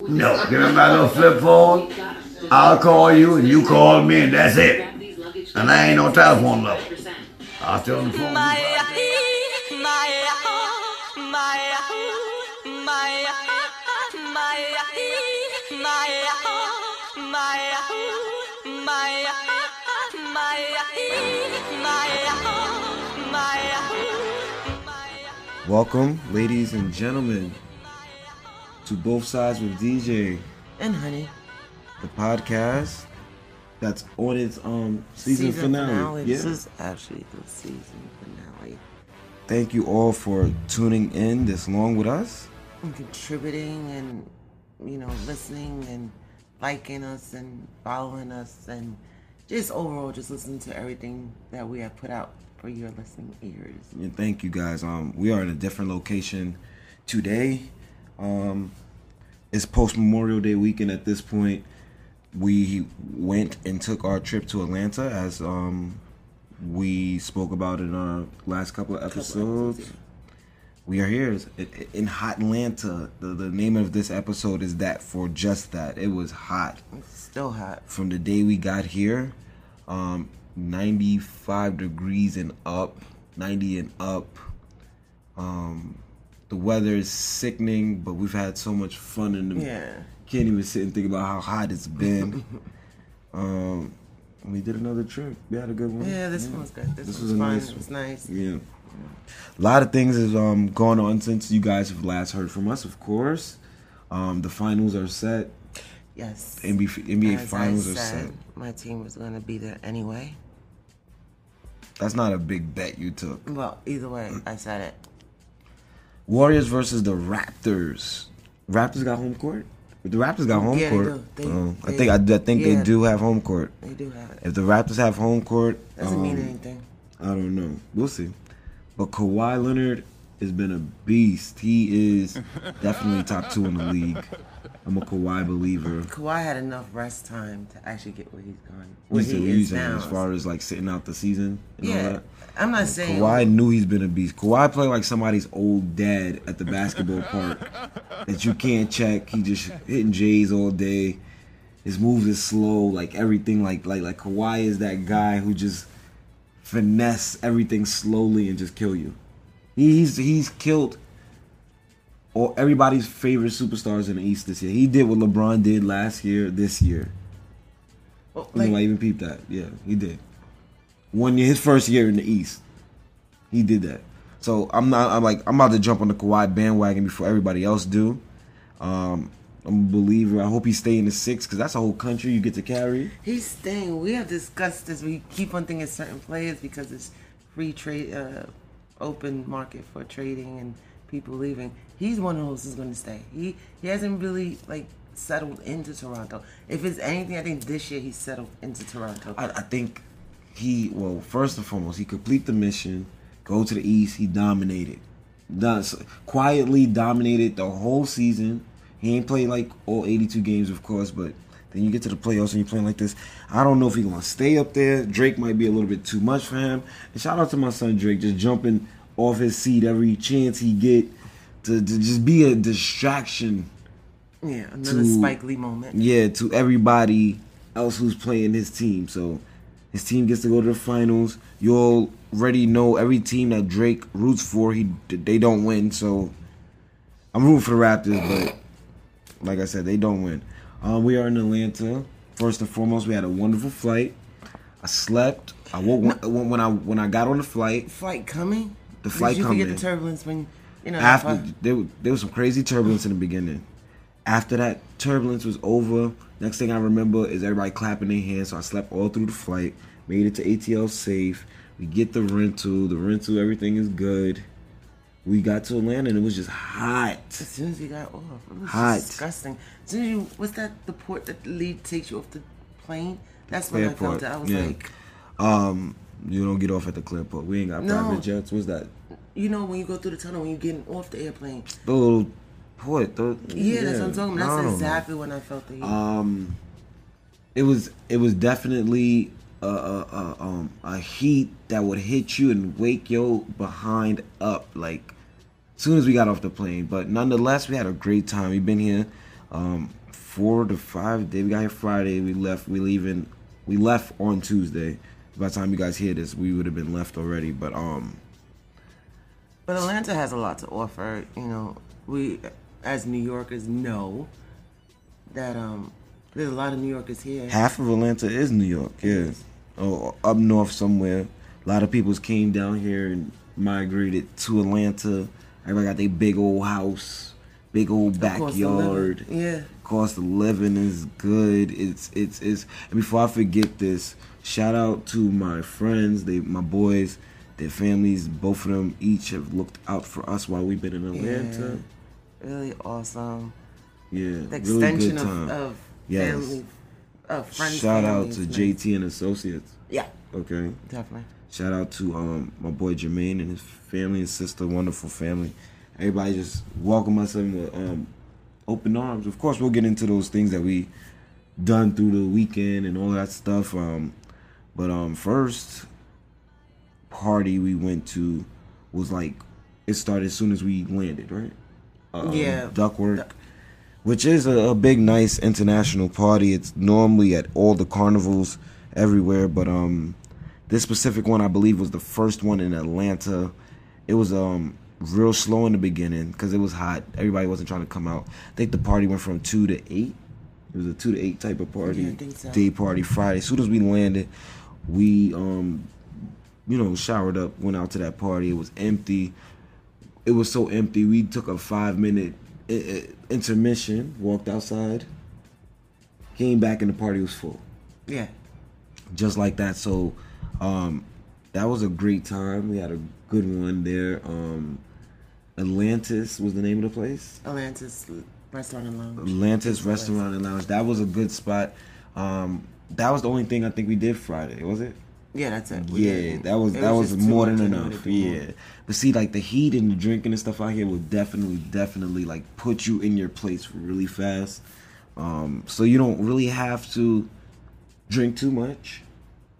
No, give me my little flip phone. I'll call you and you call me and that's it. And I ain't no telephone lover. I'll stay on the phone. Welcome, ladies and gentlemen, to Both Sides with DJ, and honey. the podcast that's on its um season, finale. This Yeah. is actually the season finale. Thank you all for tuning in this long with us. And contributing and you know listening and liking us and following us and just overall just listening to everything that we have put out for your listening ears. And thank you guys. Um, we are in a different location today. Um, it's post Memorial Day weekend at this point. We went and took our trip to Atlanta as um we spoke about in our last couple of episodes. episodes, We are here in- in hot Atlanta. The, the name of this episode is that for just that. It was hot It's still hot. from the day we got here. Um, 95 degrees and up, 90 and up. Um, the weather is sickening, but we've had so much fun in the. Yeah. Can't even sit and think about how hot it's been. um, we did another trip. We had a good one. Yeah, this one was good. This, This was, was fun. nice it was nice. Yeah. A lot of things has um gone on since you guys have last heard from us. Of course, um, the finals are set. Yes. NBA, NBA As finals I are set. my team was going to be there anyway. That's not a big bet you took. Well, either way, I said it. Warriors versus the Raptors. Raptors got home court. The Raptors got home Yeah, they court. do. They- Oh, I think I, I think yeah. they do have home court. They do have it. If the Raptors have home court, Doesn't mean um, anything. I don't know. We'll see. But Kawhi Leonard has been a beast. He is definitely top two in the league. I'm a Kawhi believer. Kawhi had enough rest time to actually get where he's gone. What Where you he saying, is now. as far as like sitting out the season and all yeah, that? I'm not saying Kawhi knew he's been a beast. Kawhi played like somebody's old dad at the basketball park that you can't check. He just hitting J's all day. His moves is slow, like everything. Like like like Kawhi is that guy who just finesse everything slowly and just kill you. He's he's killed all everybody's favorite superstars in the East this year. He did what LeBron did last year, this year. well, You know, I even peeped that. Yeah, he did. One year, his first year in the East, he did that. So I'm not. I'm like I'm about to jump on the Kawhi bandwagon before everybody else do. Um, I'm a believer. I hope he stay in the six because that's a whole country you get to carry. he's staying. We have discussed this. We keep on thinking certain players because it's free trade, uh, open market for trading and people leaving. He's one of those who's going to stay. He he hasn't really like settled into Toronto. If it's anything, I think this year he's settled into Toronto. I, I think he well first and foremost he complete the mission, go to the East. He dominated, does quietly dominated the whole season. He ain't played like all 82 games, of course, but then you get to the playoffs and you're playing like this. I don't know if he's gonna stay up there. Drake might be a little bit too much for him. And shout out to my son Drake, just jumping off his seat every chance he get to, to just be a distraction yeah, another to- Spike Lee moment. yeah, to everybody else who's playing his team. So his team gets to go to the finals. You already know every team that Drake roots for. He they don't win. So I'm rooting for the Raptors, but like I said, they don't win. Um, we are in Atlanta. First and foremost, we had a wonderful flight. I slept. I woke when, when I when I got on the flight. Flight coming. The flight Did you forget coming. the turbulence when you know After there, wa- there was some crazy turbulence in the beginning. After that turbulence was over, next thing I remember is everybody clapping their hands. So I slept all through the flight, made it to ATL safe. We get the rental. The rental, everything is good. We got to Atlanta and it was just hot. As soon as we got off, it was Hot. disgusting. As soon as you, what's that? The port that lead takes you off the plane. That's when I felt it. I was yeah. like, Um, you don't get off at the Clearport. We ain't got No. private jets. What's that? you know, when you go through the tunnel, when you're getting off the airplane. The little port. The, Yeah, that's what I'm talking about. That's know. exactly when I felt the heat. um it was it was definitely a, a, a um a heat that would hit you and wake your behind up like as soon as we got off the plane but nonetheless we had a great time we've been here Um, four to five day. We got here Friday. We left. We leaving. We left on Tuesday. By the time you guys hear this, we would have been left already. But um, But Atlanta has a lot to offer. You know, we as New Yorkers know that um there's a lot of New Yorkers here. half of Atlanta is New York. Yeah, oh, up north somewhere. A lot of people came down here and migrated to Atlanta. Everybody got their big old house, big old Cost of living. backyard. Yeah. Cost of living is good. It's it's it's. And before I forget this, shout out to my friends, they my boys, their families. Both of them each have looked out for us while we've been in Atlanta. Really awesome. Yeah, The really extension good time. of, of Yes. family, of friends. Shout out to. JT and Associates. Yeah, Okay. definitely. Shout out to um my boy Jermaine and his family and sister, wonderful family. Everybody just welcome us in with um open arms. Of course, we'll get into those things that we done through the weekend and all that stuff. Um, but um first party we went to was like it started as soon as we landed, right? Um, Yeah. Duckworth. Which is a, a big, nice international party. It's normally at all the carnivals everywhere, but um, this specific one I believe was the first one in Atlanta. It was um real slow in the beginning because it was hot. Everybody wasn't trying to come out. I think the party went from two to eight. It was a two to eight type of party. Yeah, I think so. Day party Friday. As soon as we landed, we um, you know, showered up, went out to that party. It was empty. It was so empty. We took a five minute i- i- intermission, walked outside, came back, and the party was full Yeah. just like that. So um, that was a great time. We had a good one there. Um, Atlantis was the name of the place. Atlantis Restaurant and Lounge. Atlantis Restaurant and Lounge. That was a good spot. Um, that was the only thing I think we did Friday, was it? Yeah, that's it. We Yeah, that was that was too more than enough. do more. Yeah, but see, like the heat and the drinking and stuff out here will definitely, definitely like put you in your place really fast. Um, so you don't really have to drink too much.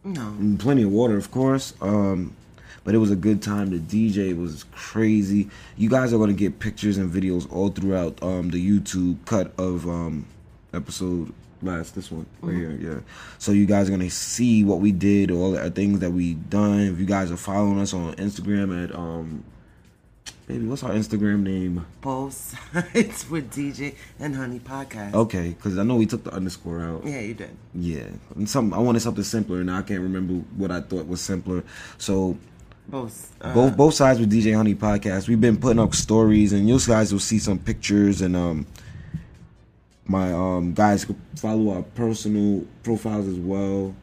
No. And plenty of water, of course. Um, but it was a good time. The DJ was crazy. You guys are gonna get pictures and videos all throughout um, the YouTube cut of um, episode last this one right here. Yeah. So you guys are gonna see what we did, all the things that we done. If you guys are following us on Instagram at um, baby, what's our Instagram name? Both it's with DJ and Honey podcast. Okay, because I know we took the underscore out. Yeah, you did. Yeah, and some I wanted something simpler, and I can't remember what I thought was simpler. So Both. Uh, both both sides with DJ Honey podcast. We've been putting up stories, and you guys will see some pictures and um my um guys could follow our personal profiles as well.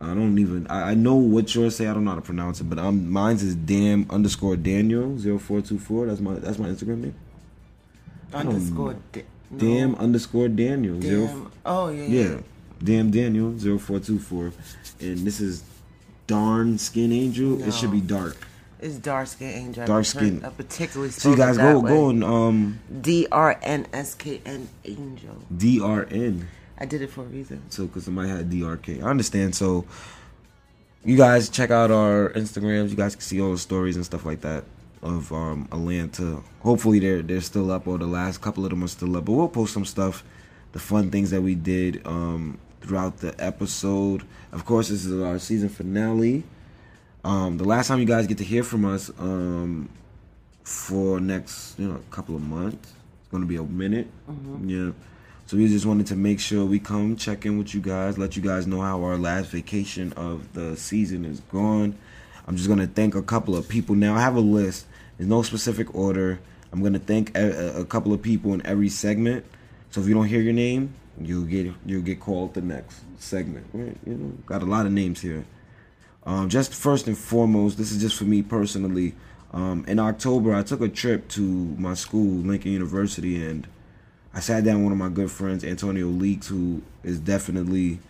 I don't even I, I know what yours say. I don't know how to pronounce it, but um mine's is damn underscore Daniel 0424. That's my that's my Instagram name. underscore. Di- no, Damn underscore Daniel zero Damn. Oh yeah. Yeah. yeah, damn Daniel 0424, and this is darn skin angel. It should be dark. It's dark skin angel. Dark skin. A particularly. So you guys go way. go and um D R N S K N angel. D R N. I did it for a reason. So because somebody had DRK, I understand. So you guys check out our Instagrams. You guys can see all the stories and stuff like that of um Atlanta. Hopefully they're they're still up, or the last couple of them are still up. But we'll post some stuff, the fun things that we did um throughout the episode. Of course, this is our season finale. Um, the last time you guys get to hear from us um, for next, you know, a couple of months. It's gonna be a minute. Yeah. So we just wanted to make sure we come check in with you guys, let you guys know how our last vacation of the season is gone. I'm just gonna thank a couple of people now. I have a list. There's no specific order. I'm gonna thank a, a- a couple of people in every segment. So if you don't hear your name, you'll get you'll get called the next segment. Right? You know, got a lot of names here. Um, just first and foremost, this is just for me personally. Um, in October, I took a trip to my school, Lincoln University, and I sat down with one of my good friends, Antonio Leaks, who is definitely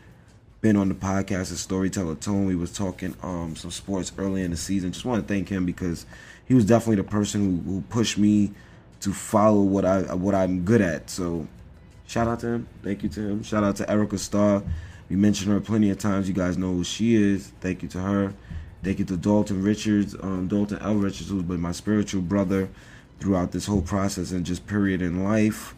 been on the podcast as Storyteller Tone. We was talking um, some sports early in the season. Just want to thank him because he was definitely the person who, who pushed me to follow what I what I'm good at. So shout out to him. Thank you to him. Shout out to Erica Starr. We mentioned her plenty of times. You guys know who she is. Thank you to her. Thank you to Dalton Richards, um, Dalton L. Richards, who's been my spiritual brother throughout this whole process and just period in life.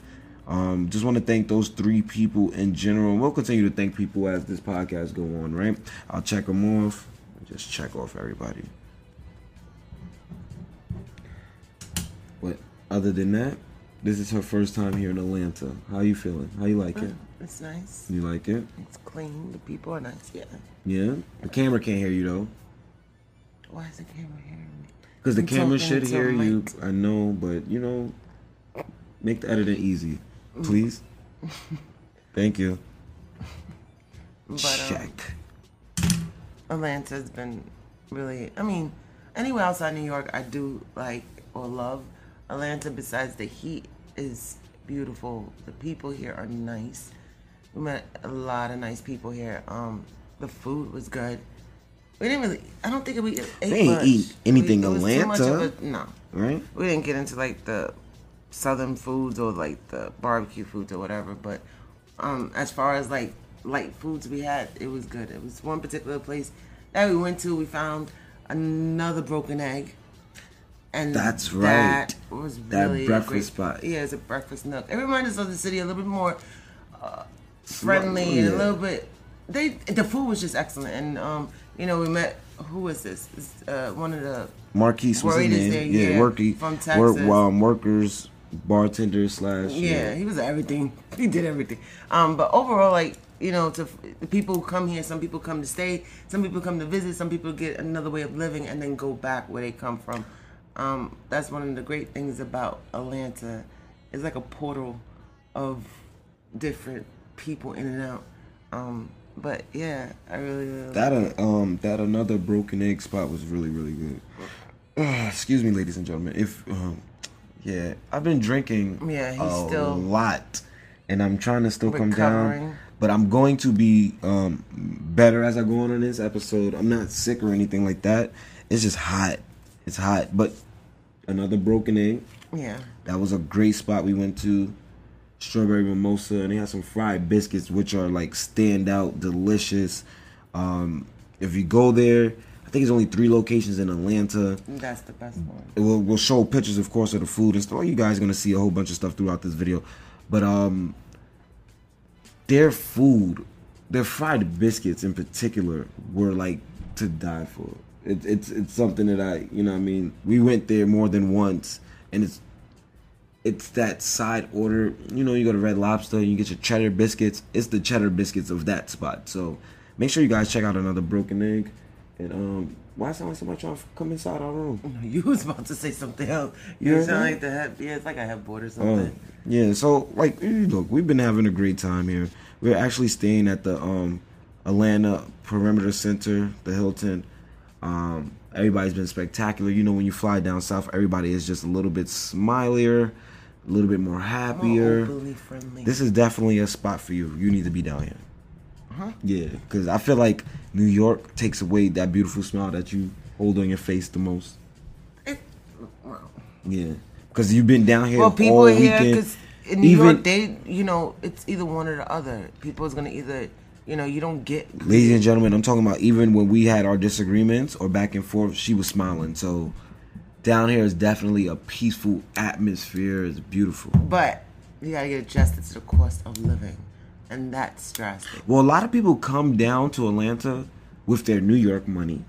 Um, just want to thank those three people in general. And we'll continue to thank people as this podcast go on, right? I'll check them off. Just check off everybody. But other than that, this is her first time here in Atlanta. How you feeling? How you like it? It's nice. You like it? It's clean. The people are nice. Yeah. Yeah. The camera can't hear you though. Why is the camera hearing me? Because the camera should hear you. I know, but you know, make the editing easy, please. Thank you. But um, Check. Atlanta's been really. I mean, anywhere outside New York, I do like or love. Atlanta, besides the heat, is beautiful. The people here are nice. We met a lot of nice people here. Um, the food was good. We didn't really. I don't think we ate They ain't much. eat anything We- it was too much Atlanta. a- no, Right? we didn't get into like the southern foods or like the barbecue foods or whatever. But um, as far as like light foods we had, it was good. It was one particular place that we went to. We found another broken egg. And That's right. That was That really a breakfast great- spot. Yeah, it's a breakfast nook. It reminds us of the city a little bit more uh, friendly and yeah. a little bit. They the food was just excellent, and um, you know, we met. Who was this? Uh, one of the Marquise was in there. Yeah, yeah, worky. from Work, Texas. um, workers, bartender slash. Yeah, he was everything. He did everything. Um, but overall, like you know, to the people who come here, some people come to stay, some people come to visit, some people get another way of living and then go back where they come from. Um, that's one of the great things about Atlanta. It's like a portal of different people in and out. Um, but yeah, I really, really That uh, um that another broken egg spot was really really good. Uh, excuse me, ladies and gentlemen. If um, yeah, I've been drinking Yeah, he's a still lot, and I'm trying to still come down. But I'm going to be um better as I go on in this episode. I'm not sick or anything like that. It's just hot. It's hot. But another broken egg. yeah. That was a great spot we went to. Strawberry mimosa, and they had some fried biscuits, which are like standout, delicious. Um, if you go there, I think it's only three locations in Atlanta. That's the best one. We'll, we'll show pictures, of course, of the food and stuff. You guys are gonna see a whole bunch of stuff throughout this video, but um, their food, their fried biscuits in particular, were like to die for. It, it's it's something that I, you know, what I mean, we went there more than once, and it's it's that side order. You know, you go to Red Lobster, you get your cheddar biscuits. It's the cheddar biscuits of that spot. So make sure you guys check out another broken egg. And um, why sound like somebody trying to come inside our room? You was about to say something else. You heard sound like the head. Yeah, it's like a headboard or Oh, something. yeah. So like, eh, look, we've been having a great time here. We're actually staying at the um, Atlanta Perimeter Center, the Hilton. Um, everybody's been spectacular. You know, when you fly down south, everybody is just a little bit smilier, a little bit more happier. This is definitely a spot for you. You need to be down here. Uh-huh. Yeah, because I feel like New York takes away that beautiful smile that you hold on your face the most. It- well, Yeah, because you've been down here well, all people here weekend. because in New Even- York, they you know it's either one or the other. People is gonna either you know you don't get Ladies and gentlemen, I'm talking about even when we had our disagreements or back and forth, she was smiling. So down here is definitely a peaceful atmosphere. It's beautiful. but you gotta get adjusted to the cost of living, and that's drastic. Well, a lot of people come down to Atlanta with their New York money.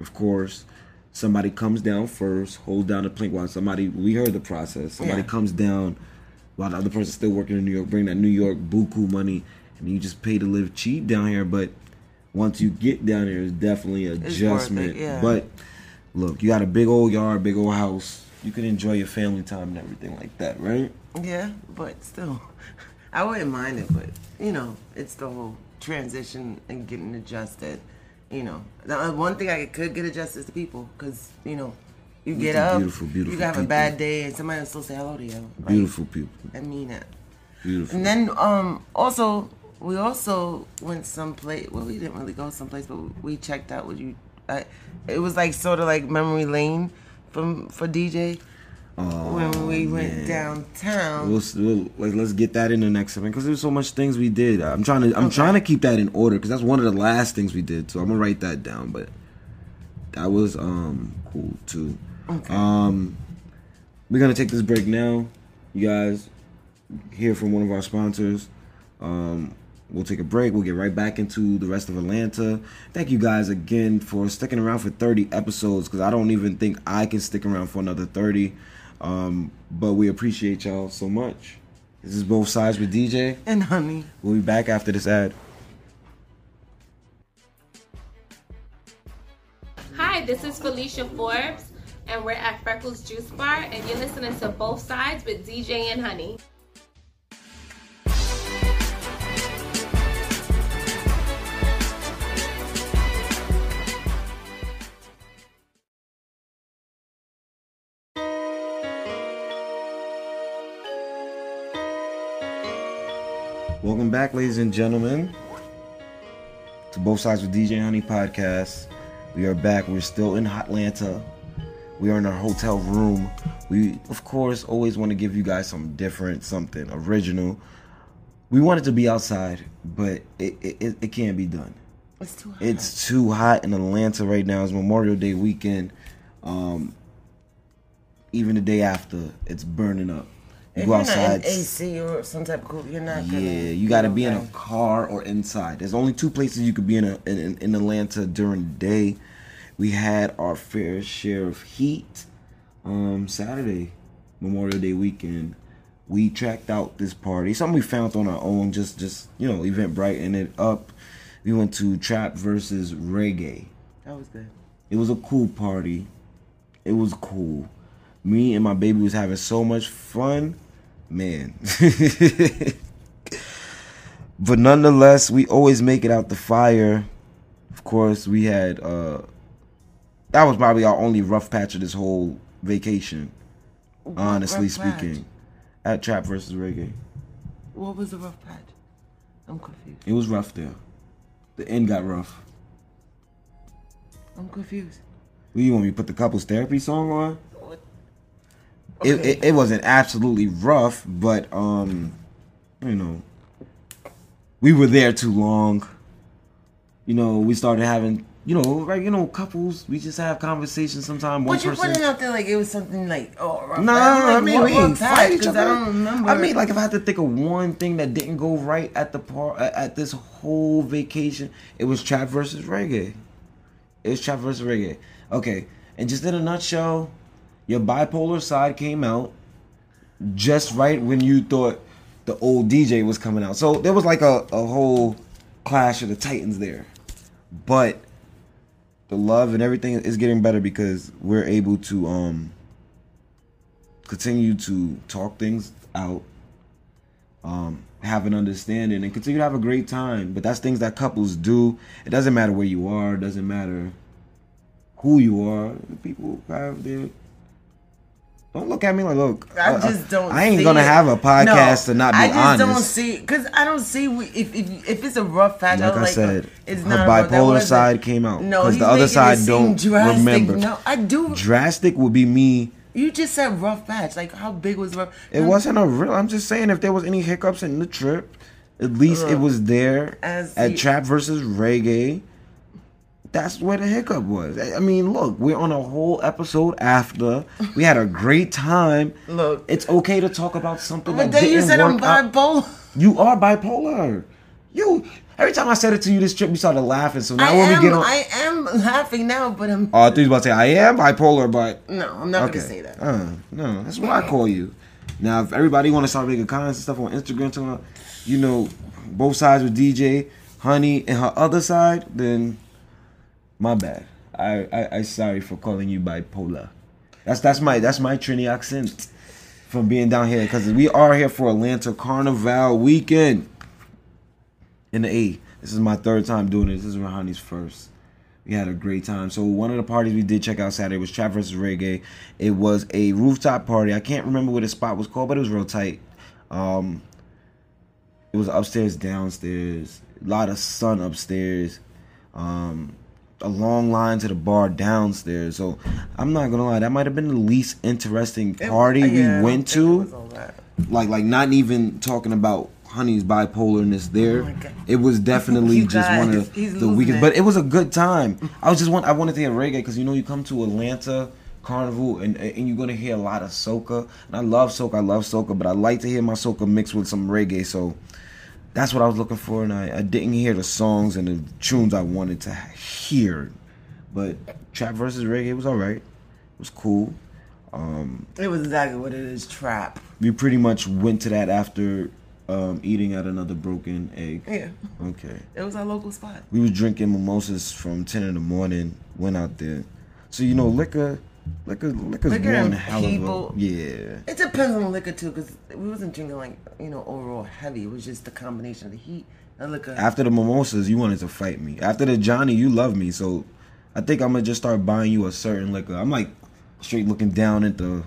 Of course, somebody comes down first, holds down the plank while somebody, we heard the process. Somebody Yeah. comes down while the other person's still working in New York, bring that New York buku money, and you just pay to live cheap down here. But once you get down here, it's definitely worth it, adjustment. yeah. But look, you got a big old yard, big old house. You can enjoy your family time and everything like that, right? Yeah, but still, I wouldn't mind it. But you know, it's the whole transition and getting adjusted. You know, the uh, one thing I could get adjusted is the people, because you know, you get up, beautiful, beautiful you have a bad day, and somebody will still say hello to you. Like, Beautiful people. I mean it. Beautiful. And then um also we also went someplace. Well, we didn't really go someplace, but we checked out. What you? I, it was like sort of like memory lane from for DJ Oh, when we went man. downtown. We'll, we'll like, let's get that in the next segment because there's so much things we did. I'm trying to I'm trying to keep that in order because that's one of the last things we did. So I'm gonna write that down. But that was um cool too. Okay. Um, we're gonna take this break now, you guys. hear from one of our sponsors. Um, we'll take a break. We'll get right back into the rest of Atlanta. Thank you guys again for sticking around for 30 episodes because I don't even think I can stick around for another 30. Um, but we appreciate y'all so much. This is both sides with DJ. And honey. We'll be back after this ad. Hi, this is Felicia Forbes, and we're at Freckles Juice Bar, and you're listening to Both Sides with DJ and Honey. Welcome back, ladies and gentlemen, to Both Sides with DJ Honey podcast. We are back. We're still in Atlanta. We are in our hotel room. We, of course, always want to give you guys something different, something original. We want it to be outside, but it, it, it, it can't be done. It's too hot. It's too hot in Atlanta right now. It's Memorial Day weekend. Um, even the day after, it's burning up. You go you're not outside. in AC or some type of cool, you're not. Yeah, you got to be in a car or inside. There's only two places you could be in a, in, in Atlanta during the day. We had our fair share of heat. Um, Saturday, Memorial Day weekend, we tracked out this party. Something we found on our own, just just you know, Eventbrite and it up. We went to Trap versus Reggae. That was good. It was a cool party. It was cool. Me and my baby was having so much fun. Man. but nonetheless, we always make it out the fire. Of course, we had uh that was probably our only rough patch of this whole vacation. Honestly rough patch? speaking. At Trap versus Reggae. What was the rough patch? I'm confused. It was rough there. The end got rough. I'm confused. What you want me to put the couples therapy song on? It, it, it wasn't absolutely rough, but um, you know, we were there too long. You know, we started having, you know, right, you know, couples. We just have conversations sometimes. One But you person. putting out there like it was something like oh rough No. I Like, mean we ain't fight each other. I don't remember. I mean, like if I had to think of one thing that didn't go right at the par at this whole vacation, it was trap versus reggae. It was trap versus reggae. Okay, and just in a nutshell, your bipolar side came out just right when you thought the old DJ was coming out. So there was like a, a whole clash of the titans there. But the love and everything is getting better because we're able to um continue to talk things out, um, have an understanding, and continue to have a great time. But that's things that couples do. It doesn't matter where you are. It doesn't matter who you are. People have their. Don't look at me like look. I uh, just don't. I ain't gonna it. have a podcast no, to not be honest. I just honest. don't see because I don't see we- if if if it's a rough patch. Like I'm I like, said, it's her not a bipolar side came out No, because the other side don't drastic. remember. No, I do. Drastic would be me. You just said rough patch. Like how big was rough? It wasn't a real. I'm just saying if there was any hiccups in the trip, at least it was there As at you- Trap versus Reggae. That's where the hiccup was. I mean, look, we're on a whole episode after. We had a great time. Look. it's okay to talk about something But that then you said I'm work out. bipolar. You are bipolar. You. Every time I said it to you this trip, you started laughing. So now I when am. we get on, I am laughing now, but I'm. oh, I thought you about to say I am bipolar, but no, I'm not okay. gonna say that. Uh, no, that's what I call you. Now, if everybody want to start making comments and stuff on Instagram, talking about, you know, both sides with DJ, Honey, and her other side, then my bad. I, I I sorry for calling you bipolar. That's that's my that's my Trini accent from being down here because we are here for Atlanta Carnival weekend in the A. This is my third time doing this. This is Rahani's first. We had a great time. So one of the parties we did check out Saturday was Trap Reggae. It was a rooftop party. I can't remember what the spot was called, but it was real tight. Um, it was upstairs, downstairs. A lot of sun upstairs. Um, a long line to the bar downstairs. So I'm not gonna lie, that might have been the least interesting It- party yeah, we went to was all that. like like not even talking about honey's bipolarness there Oh it was definitely just one of he's the weakest it. but it was a good time i was just want i wanted to hear reggae because you know you come to atlanta carnival, and and you're gonna hear a lot of soca. And I love soca, I love soca, but I like to hear my soca mixed with some reggae. So that's what I was looking for, and I, I didn't hear the songs and the tunes I wanted to hear. But trap versus reggae was all right. It was cool. Um, It was exactly what it is. Trap. we pretty much went to that after um, eating at another broken egg. Yeah. Okay. It was our local spot. We were drinking mimosas from ten in the morning. Went out there. So you know, liquor, liquor, liquor's Liquor one hell people- of a yeah. It depends on the liquor too, because we wasn't drinking like you know overall heavy. It was just the combination of the heat and liquor. After the mimosas, you wanted to fight me. After the Johnny, you love me. So I think I'm gonna just start buying you a certain liquor. I'm like straight looking down at the.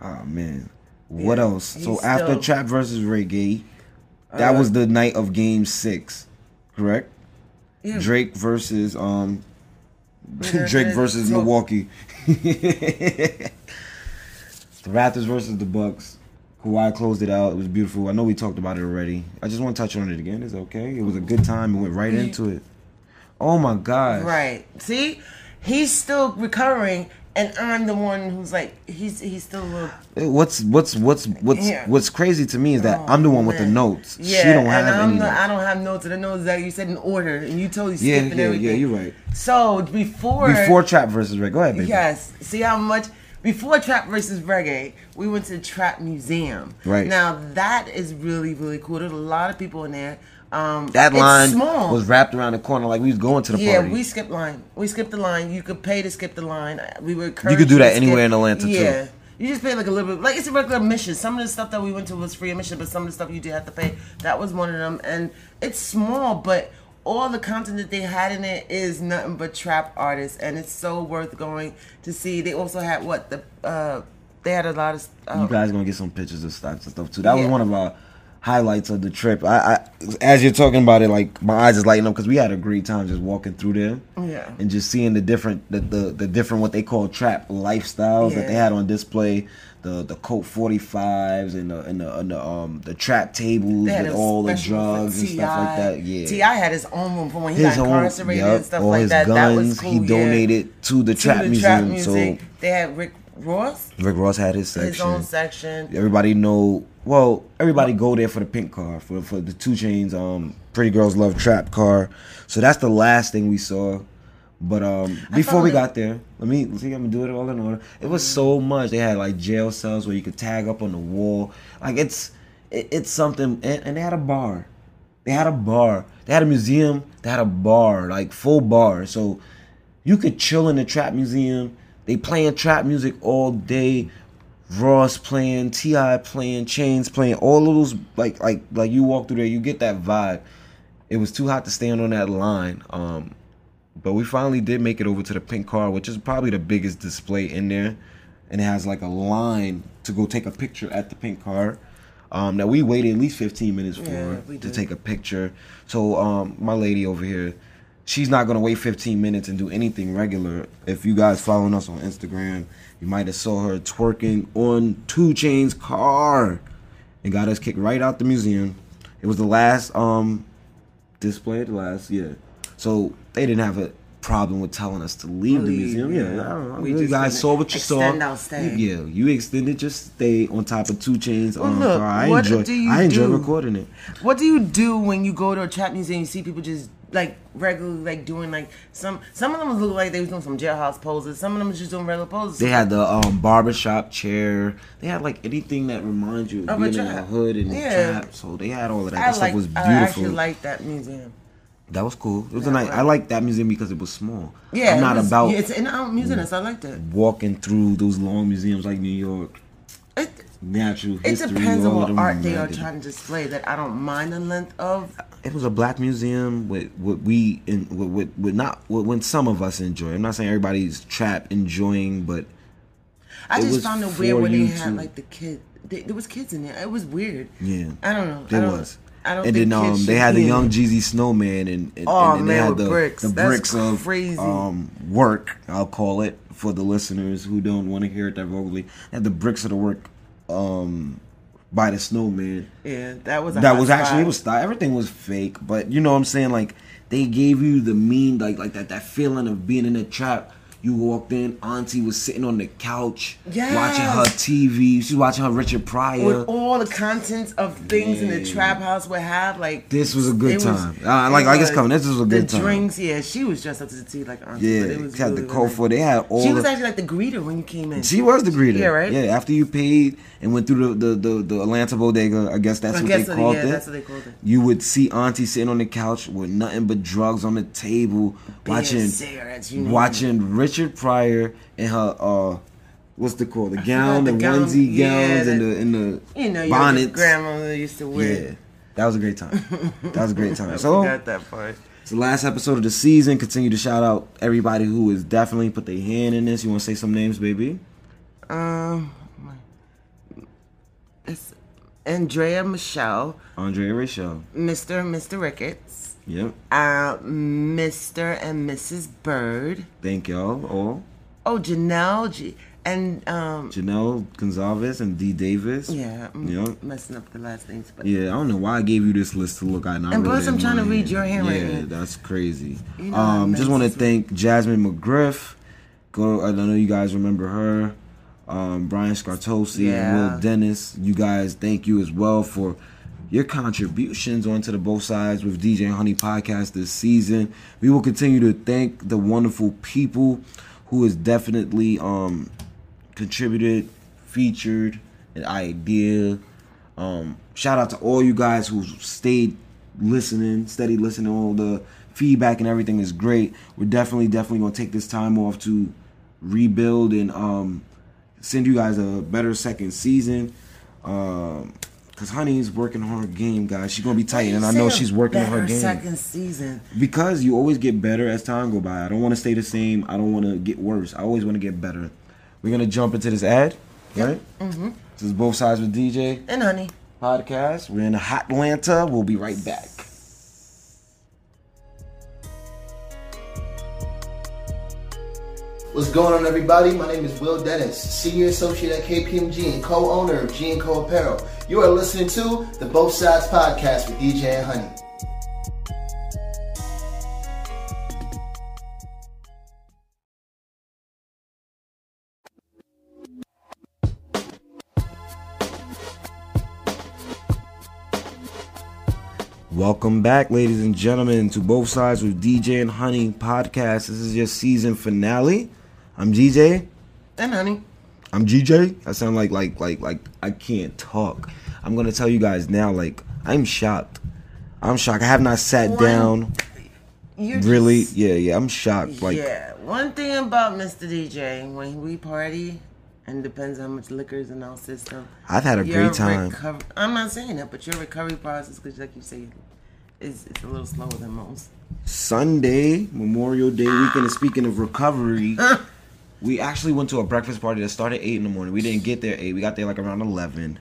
Oh man, what Yeah, else? So after still- trap versus reggae, that Uh, was the night of Game Six, correct? Yeah. Drake versus um. Drake versus Milwaukee. the Raptors versus the Bucks. Kawhi closed it out. It was beautiful. I know we talked about it already. I just want to touch on it again. Is it okay? It was a good time. We went right into it. Oh my gosh. Right. See, he's still recovering, and I'm the one who's like, he's he's still a little. Eh, what's what's what's what's Yeah. what's crazy to me is that Oh, I'm the one with the notes. Yeah, she don't have I'm any. the, notes. I don't have notes, I know that you said in order, and you totally Yeah, skipping yeah, everything. yeah. You're right. So before Before trap versus reggae, Go ahead, baby. Yes. See how much before trap versus reggae, we went to the trap museum. Right. Now that is really really cool. There's a lot of people in there. Um, That line small. was wrapped around the corner like we was going to the yeah, party. Yeah, we skipped line. We skipped the line. You could pay to skip the line. We were You could do that anywhere skip- in Atlanta, too. Yeah. You just pay like a little bit, like it's a regular admission. Some of the stuff that we went to was free admission, but some of the stuff you did have to pay. That was one of them, and it's small, but all the content that they had in it is nothing but trap artists, and it's so worth going to see. They also had what the uh, they had a lot of. Uh, you guys gonna get some pictures of stuff and stuff too. That was one of our highlights of the trip. I, I as you're talking about it, like my eyes is lighting up because we had a great time just walking through there. Yeah. And just seeing the different the, the, the different what they call trap lifestyles that they had on display. The the Colt 45s and the and the, and the um the trap tables with all the drugs and stuff like that. Yeah. T.I. had his own room for when he his got own, incarcerated yup, and stuff all like his that. guns that was cool. he yeah. donated to the To trap the museum. music. So they had Rick Ross, Rick Ross had his section. his own section. Everybody know. Well, everybody go there for the pink car for for the 2 Chainz. Um, Pretty Girls Love Trap car. So that's the last thing we saw. But um, before we got there, let me see. I'm gonna do it all in order. It was so much. They had like jail cells where you could tag up on the wall. Like it's it, it's something. And, and they had a bar. They had a bar. They had a museum. They had a bar, like full bar. So you could chill in the trap museum. They playing trap music all day. Ross playing, T.I. playing, Chainz playing, all of those like like like you walk through there, you get that vibe. It was too hot to stand on that line. Um, but we finally did make it over to the pink car, which is probably the biggest display in there, and it has like a line to go take a picture at the pink car. Um, that we waited at least 15 minutes for Yeah, to take a picture. So um, my lady over here, she's not gonna wait 15 minutes and do anything regular. If you guys following us on Instagram, you might have saw her twerking on 2 Chainz's car, and got us kicked right out the museum. It was the last um display, the last yeah. So they didn't have a problem with telling us to leave the museum. Yeah, yeah. I don't know. We you just guys saw what you saw. extend our stay. Yeah, you extended your stay on top of 2 Chainz. Well, um, look, car. I what enjoy. do you I enjoy do? recording it. What do you do when you go to a trap museum? You see people just like regularly like doing like some. Some of them look like they was doing some jailhouse poses. Some of them was just doing regular poses. They had the um, barbershop chair. They had like anything that reminds you of, being in the hood and the Yeah. trap. So they had all of that. I That stuff was beautiful. I actually like that museum. that was cool. It was a nice. right. I like that museum because it was small. Yeah, I'm not was- about Yeah, it's an out museum, so I like that. walking through those long museums like New York, It, natural it history. depends on what art they are trying to display. That I don't mind the length of. It was a black museum with what we in with, with, with not with, when some of us enjoy. I'm not saying everybody's trap enjoying, but I just found it weird when they had to- like the kid. They, there was kids in there. It was weird. yeah. I don't know. I There don't, was. I don't and think then um, they had the young. Jeezy Snowman and, and, Oh, and then they man, had the, bricks. the That's bricks of crazy. um, work. I'll call it for the listeners who don't want to hear it that vocally. They had the bricks of the work um, by the Snowman. Yeah, that was that was actually it was. Everything was fake, but you know what I'm saying. Like they gave you the mean, like like that that feeling of being in a trap. You walked in, Auntie was sitting on the couch Yes. watching her TV. She's watching her Richard Pryor. With all the contents of things in the trap house would have, like This was a good it was- time. Uh, like- like it's coming. This was a good the time. drinks, yeah. She was dressed up to the T like auntie. yeah, but it was had really, the coat for. They had all. She was actually like the greeter when you came in. She was the greeter. Yeah, right? Yeah, after you paid and went through the the, the, the Atlanta bodega, I guess that's I what guess they so, called yeah, it. that's what they called it. You would see Auntie sitting on the couch with nothing but drugs on the table, Beer, watching cigarettes, you name watching Richard Pryor in her uh what's the call? The gown, the the, gown, onesie yeah, gowns and the- and the You know, your bonnets. grandmother used to wear. Yeah. That was a great time. That was a great time. I So forgot that part. it's the last episode of the season. Continue to shout out everybody who has definitely put their hand in this. You want to say some names, baby? Um, it's Andrea Michelle, Andrea Rachel. Mr. Mr. Ricketts, Yep. uh, Mr. and Mrs. Bird. Thank y'all all. Oh, Janelle, G- and um, Janelle Gonzalez and D Davis. yeah, I'm Yep. messing up the last names, but Yeah, I don't know why I gave you this list to look at. And, And plus I'm in trying to read your handwriting. Yeah, that's crazy. You know um, just want to thank Jasmine McGriff. Go, I don't know you guys remember her. Um, Brian Scartosi, Yeah. Will Dennis. You guys, thank you as well for your contributions onto the Both Sides with DJ Honey podcast this season. We will continue to thank the wonderful people who has definitely um, contributed, featured, an idea. Um, shout out to all you guys who stayed listening, steady listening. All the feedback and everything is great. We're definitely, definitely gonna take this time off to rebuild and um, send you guys a better second season. Um, Cause Honey's working on her game, guys. She's gonna be tight, and I know she's working on her game. Second season. Because you always get better as time go by. I don't want to stay the same. I don't want to get worse. I always want to get better. We're gonna jump into this ad, right? Mm-hmm. This is both sides with DJ And honey, podcast. We're in Hot Atlanta. We'll be right back. What's going on, everybody? My name is Will Dennis, Senior Associate at KPMG and co-owner of G & Co Apparel. You are listening to the Both Sides Podcast with DJ and Honey. Welcome back, ladies and gentlemen, to both sides with DJ and Honey podcast. This is your season finale. I'm DJ. and honey. I'm GJ. I sound like like like like I can't talk. I'm gonna tell you guys now. Like I'm shocked. I'm shocked. I have not sat One- down. Really? just- Yeah, yeah. I'm shocked. Like yeah. One thing about Mr. DJ, when we party, and depends how much liquor is in our system. I've had a great time. reco- I'm not saying that, but your recovery process, because like you say, is it's a little slower than most. Sunday, Memorial Day weekend. And speaking of recovery, we actually went to a breakfast party that started eight in the morning. We didn't get there at eight. We got there like around eleven,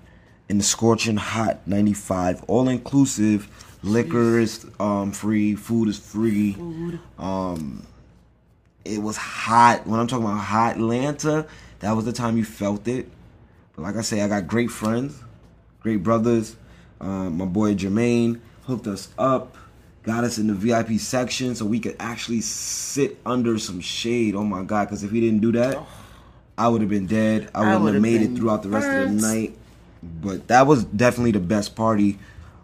in the scorching hot ninety five, all inclusive. Liquor is um, free. Food is free. Um, it was hot. When I'm talking about hot Atlanta, that was the time you felt it. But like I say, I got great friends, great brothers. Um, my boy Jermaine hooked us up, got us in the VIP section so we could actually sit under some shade. Oh my God! Because if he didn't do that, I would have been dead. I I wouldn't have would've made it throughout the rest of the night. But that was definitely the best party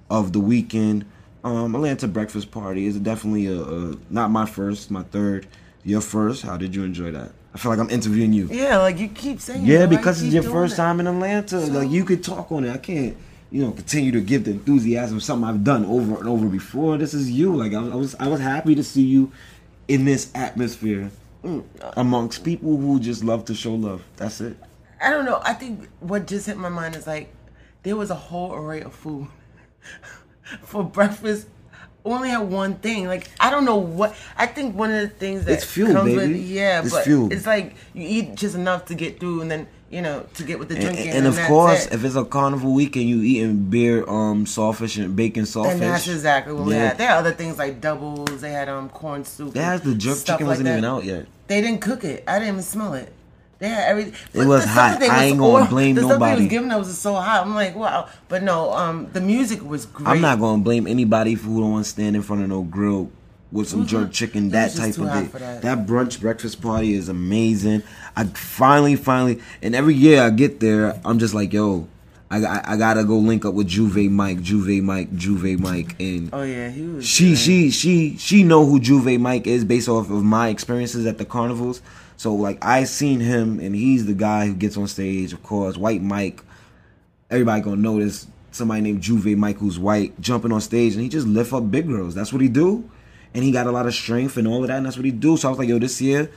of the weekend. Um, Atlanta breakfast party is definitely a, a not my first, my third. Your first. How did you enjoy that? I feel like I'm interviewing you. Yeah, like you keep saying. Yeah, because it's your first that? time in Atlanta. like you could talk on it. I can't, you know, continue to give the enthusiasm something I've done over and over before. This is you. Like I was, I was, happy to see you in this atmosphere mm. amongst people who just love to show love. That's it. I don't know. I think what just hit my mind is like there was a whole array of food for breakfast. Only had one thing. Like I don't know what. I think one of the things that It's fuel, comes baby. with yeah, It's but fuel. it's like you eat just enough to get through, and then you know to get with the drinking. And, drinking. and of course, it. if it's a carnival weekend, you eating beer, um, saltfish and bacon saltfish. and that's exactly what we had. There are other things like doubles. They had um corn soup. They had the jerk chicken like wasn't that. even out yet. They didn't cook it. I didn't even smell it. They had everything. It was hot. I ain't gonna blame the stuff they was giving us was so hot. I'm like, wow. But no, um, the music was great. I'm not gonna blame anybody who don't want to stand in front of no grill with some jerk mm-hmm. chicken. That type of for that. That brunch breakfast party is amazing. I finally, finally, and every year I get there, I'm just like, yo, I, I, I gotta go link up with Juve Mike, Juve Mike, Juve Mike, and Oh yeah, he was. she she she she know who Juve Mike is based off of my experiences at the carnivals. So like I seen him and he's the guy who gets on stage, of course, white Mike. Everybody gonna notice somebody named Juve Mike who's white jumping on stage and he just lift up big girls. That's what he do. And he got a lot of strength and all of that, and that's what he do. So I was like, yo, this year,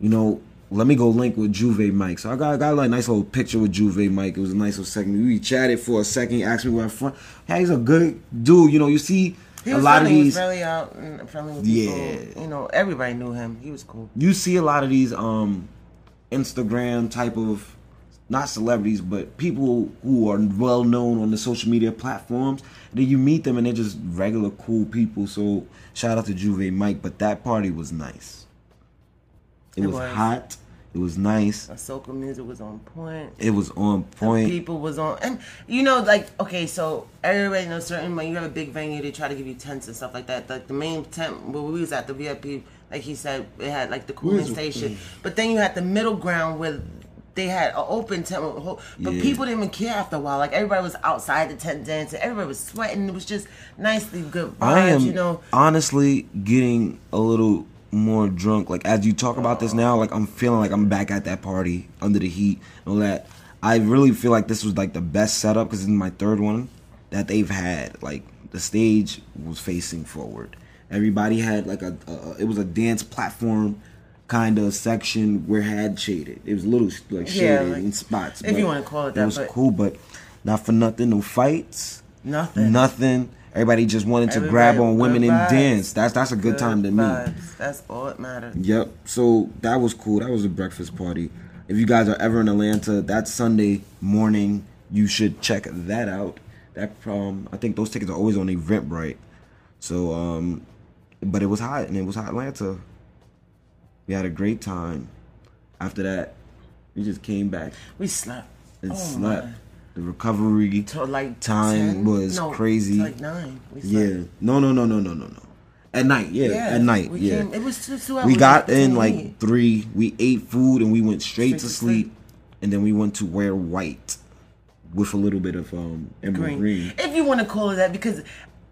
you know, let me go link with Juve Mike. So I got, got like a nice little picture with Juve Mike. It was a nice little second. We chatted for a second. He asked me where I'm from. Yeah, he's a good dude. You know, you see He a was lot of friendly, he these. was friendly out and friendly with people. Yeah. You know, everybody knew him. He was cool. you see a lot of these um Instagram type of not celebrities but people who are well known on the social media platforms then you meet them and they're just regular cool people so shout out to Juve Mike but that party was nice it, It was, was. hot it was nice a soca music was on point. it was on point People was on, and you know, like okay, so everybody knows certain when you have a big venue, they try to give you tents and stuff like that. Like the main tent where we was at the VIP, like he said, it had like the cooling station. But then you had the middle ground where they had an open tent, whole- but Yeah. people didn't even care after a while. Like everybody was outside the tent dancing, everybody was sweating. It was just nicely good vibes, I am you know. honestly getting a little more drunk. Like as you talk about this now, like I'm feeling like I'm back at that party under the heat and all that. I really feel like this was like the best setup because it's my third one that they've had. Like the stage was facing forward. Everybody had like a, a it was a dance platform kind of section where it had shaded. It was a little like Yeah, shaded like- in spots. if you wanna call it that, It was but- cool, but not for nothing. No fights. Nothing. Nothing. Everybody just wanted to Everybody- grab on women good and dance. That's that's a good, time to me. That's all that matters. Yep. So that was cool. That was a breakfast party. If you guys are ever in Atlanta, that Sunday morning, you should check that out. That um, I think those tickets are always on Eventbrite. So um, but it was hot and it was hot Atlanta. We had a great time. After that, we just came back We slept. and Oh, slept. The recovery Till like time 10? was No, crazy. Like nine. We. Yeah. No, no, no, no, no, no, no. At night, yeah. At night, we yeah. Came, it was two, two hours. we got in like three. We ate food and we went straight, Straight to to sleep. sleep. And then we went to wear white with a little bit of um emerald green. If you want to call it that, because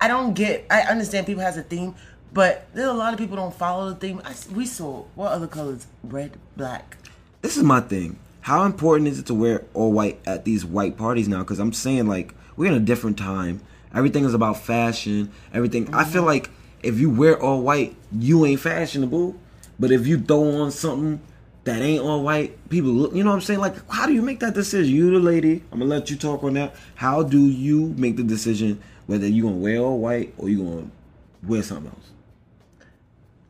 I don't get. I understand people has a theme, but there's a lot of people don't follow the theme. I we saw what other colors? Red, black. This is my thing. How important is it to wear all white at these white parties now? Because I'm saying like we're in a different time. Everything is about fashion. Everything. I feel Mm-hmm. like if you wear all white, you ain't fashionable. But if you throw on something that ain't all white, people look. You know what I'm saying? Like, how do you make that decision? You the lady. I'm gonna let you talk on that. How do you make the decision whether you gonna wear all white or you gonna wear something else?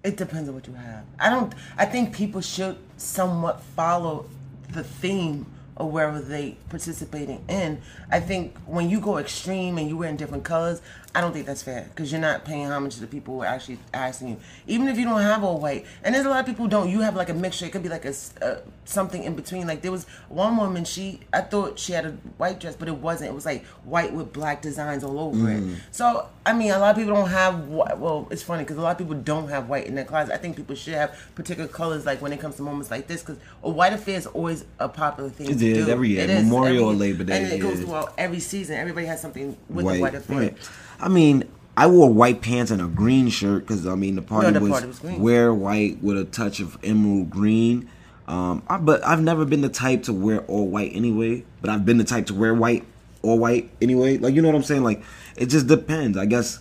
It depends on what you have. I don't. I think people should somewhat follow the theme of wherever they participating in. I think when you go extreme and you wear in different colors, I don't think that's fair because you're not paying homage to the people who are actually asking you. Even if you don't have all white, and there's a lot of people who don't. You have like a mixture. It could be like a uh, something in between. Like there was one woman. She I thought she had a white dress, but it wasn't. It was like white with black designs all over it. So I mean, a lot of people don't have. whi- Well, it's funny because a lot of people don't have white in their closet. I think people should have particular colors, like when it comes to moments like this, because a white affair is always a popular thing. It to is do. every year, It is Memorial every- or Labor Day, and it goes throughout every season. Everybody has something with the white affair. right. I mean, I wore white pants and a green shirt because I mean the party, the was, party was wear white with a touch of emerald green. Um, I, but I've never been the type to wear all white anyway. But I've been the type to wear white, all white anyway. Like you know what I'm saying? Like it just depends. I guess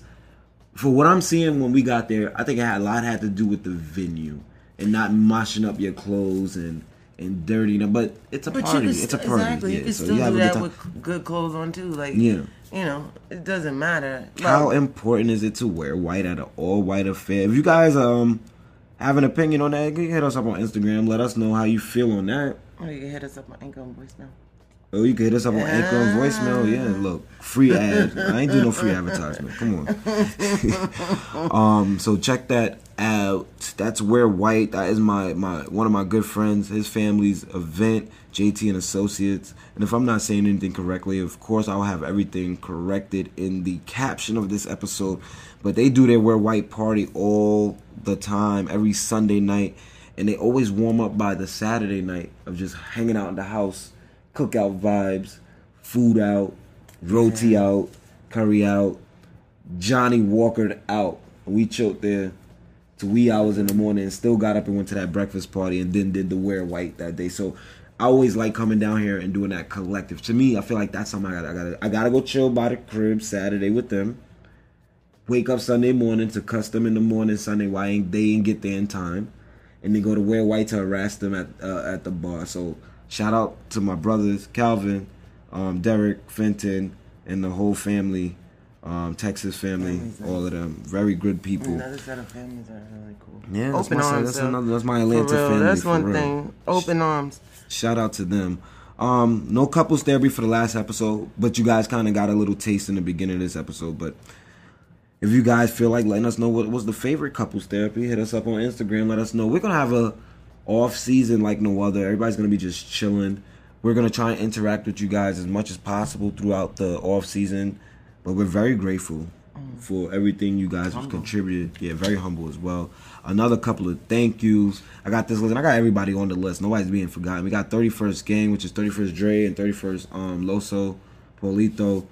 for what I'm seeing when we got there, I think it had a lot had to do with the venue and not moshing up your clothes and and dirtying them. But it's a But party. It's a party. exactly. Yeah, you can so still do that with good clothes on too. Like Yeah. You know, it doesn't matter. How important is it to wear white at an all white affair? If you guys um have an opinion on that, you can hit us up on Instagram. Let us know how you feel on that. oh, you can hit us up on and voice now. Oh, you can hit us up on Anchor and voicemail. Yeah, look, free ad. I ain't doing no free advertisement. Come on. um, so check that out. That's where White. That is my my one of my good friends. His family's event. JT and Associates. And if I'm not saying anything correctly, of course I'll have everything corrected in the caption of this episode. But they do their wear white party all the time, every Sunday night, and they always warm up by the Saturday night of just hanging out in the house, cookout vibes, food out, roti out, curry out, Johnnie Walker out. We chilled there to wee hours in the morning and still got up and went to that breakfast party and then did the wear white that day. So I always like coming down here and doing that collective. To me, I feel like that's something I gotta, I gotta, I gotta go chill by the crib Saturday with them. Wake up Sunday morning to custom in the morning Sunday. Why ain't they ain't get there in time, and then go to wear white to harass them at uh, at the bar. So shout out to my brothers Calvin, um, Derek, Fenton, and the whole family, um, Texas family, all of them. Very good people. Another set of families are really cool. Yeah, that's open my arms. That's another- that's my For Atlanta real, family, That's for one real. thing. Open arms. Shout out to them. Um, no couples therapy for the last episode, but you guys kind of got a little taste in the beginning of this episode. But if you guys feel like letting us know what was the favorite couples therapy, hit us up on Instagram. Let us know. We're gonna have a off season like no other. Everybody's gonna be just chilling. We're gonna try and interact with you guys as much as possible throughout the off season. But we're very grateful for everything you guys have contributed. Yeah, very humble as well. Another couple of thank yous. I got this list. and I got everybody on the list. Nobody's being forgotten. We got 31st Gang, which is 31st Dre and 31st um, Loso, Polito.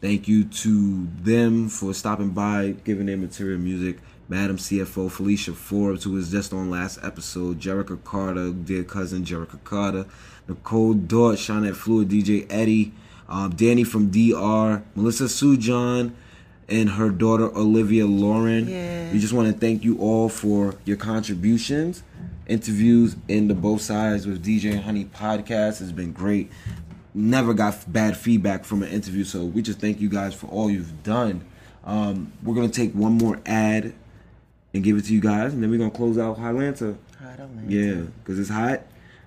Thank you to them for stopping by, giving their material music. Madam CFO Felicia Forbes, who was just on last episode. Jerica Carter, dear cousin Jerica Carter. Nicole Dort, Shawnette Fluid, DJ Eddie. Um, Danny from DR. Melissa Sujan and her daughter Olivia Lauren. Yeah. We just want to thank you all for your contributions. Interviews in the Both Sides with DJ Honey podcast has been great. Never got bad feedback from an interview, so we just thank you guys for all you've done. Um, we're gonna take one more ad and give it to you guys, and then we're gonna close out. Hot Atlanta. Yeah, because it's hot.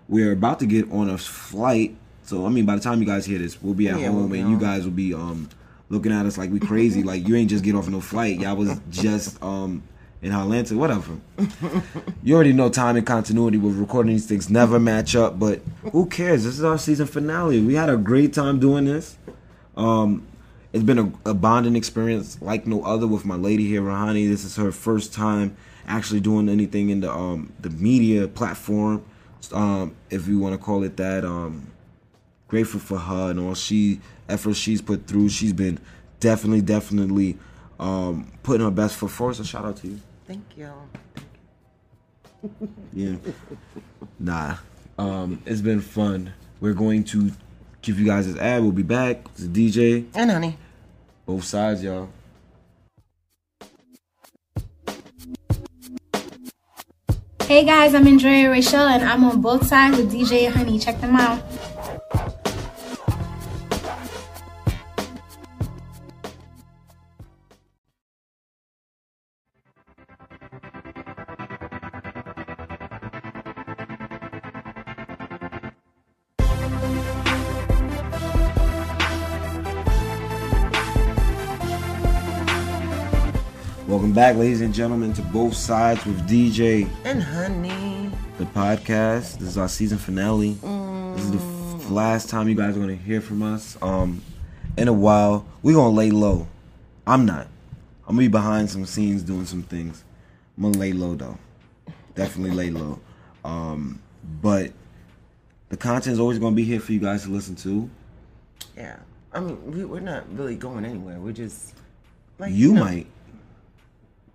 We're about to get on a flight, so I mean, by the time you guys hear this, we'll be at Yeah, home, we'll be and you guys will be um looking at us like we crazy. like you ain't just get off no flight. Y'all was just um in Atlanta, whatever. you already know time and continuity with recording these things never match up, but who cares? This is our season finale. We had a great time doing this. Um, it's been a, a bonding experience like no other with my lady here, Rahani. This is her first time actually doing anything in the um the media platform, um, if you want to call it that. Um, grateful for her and all she efforts she's put through. She's been definitely, definitely um, putting her best foot forward. So shout out to you. Thank you. Yeah. Nah. Um, it's been fun. We're going to give you guys this ad. We'll be back. It's DJ. And honey. Both sides, y'all. Hey guys, I'm Andrea Rachel and I'm on both sides with DJ and Honey. Check them out. Back, ladies and gentlemen, to Both Sides with DJ, And honey. the podcast. This is our season finale. This is the f- last time you guys are going to hear from us. Um, in a while, we're going to lay low. I'm not. I'm to be behind some scenes doing some things. I'm to lay low, though. Definitely lay low. Um, but the content is always going to be here for you guys to listen to. Yeah. I mean, we, we're not really going anywhere. We're just like You know, might.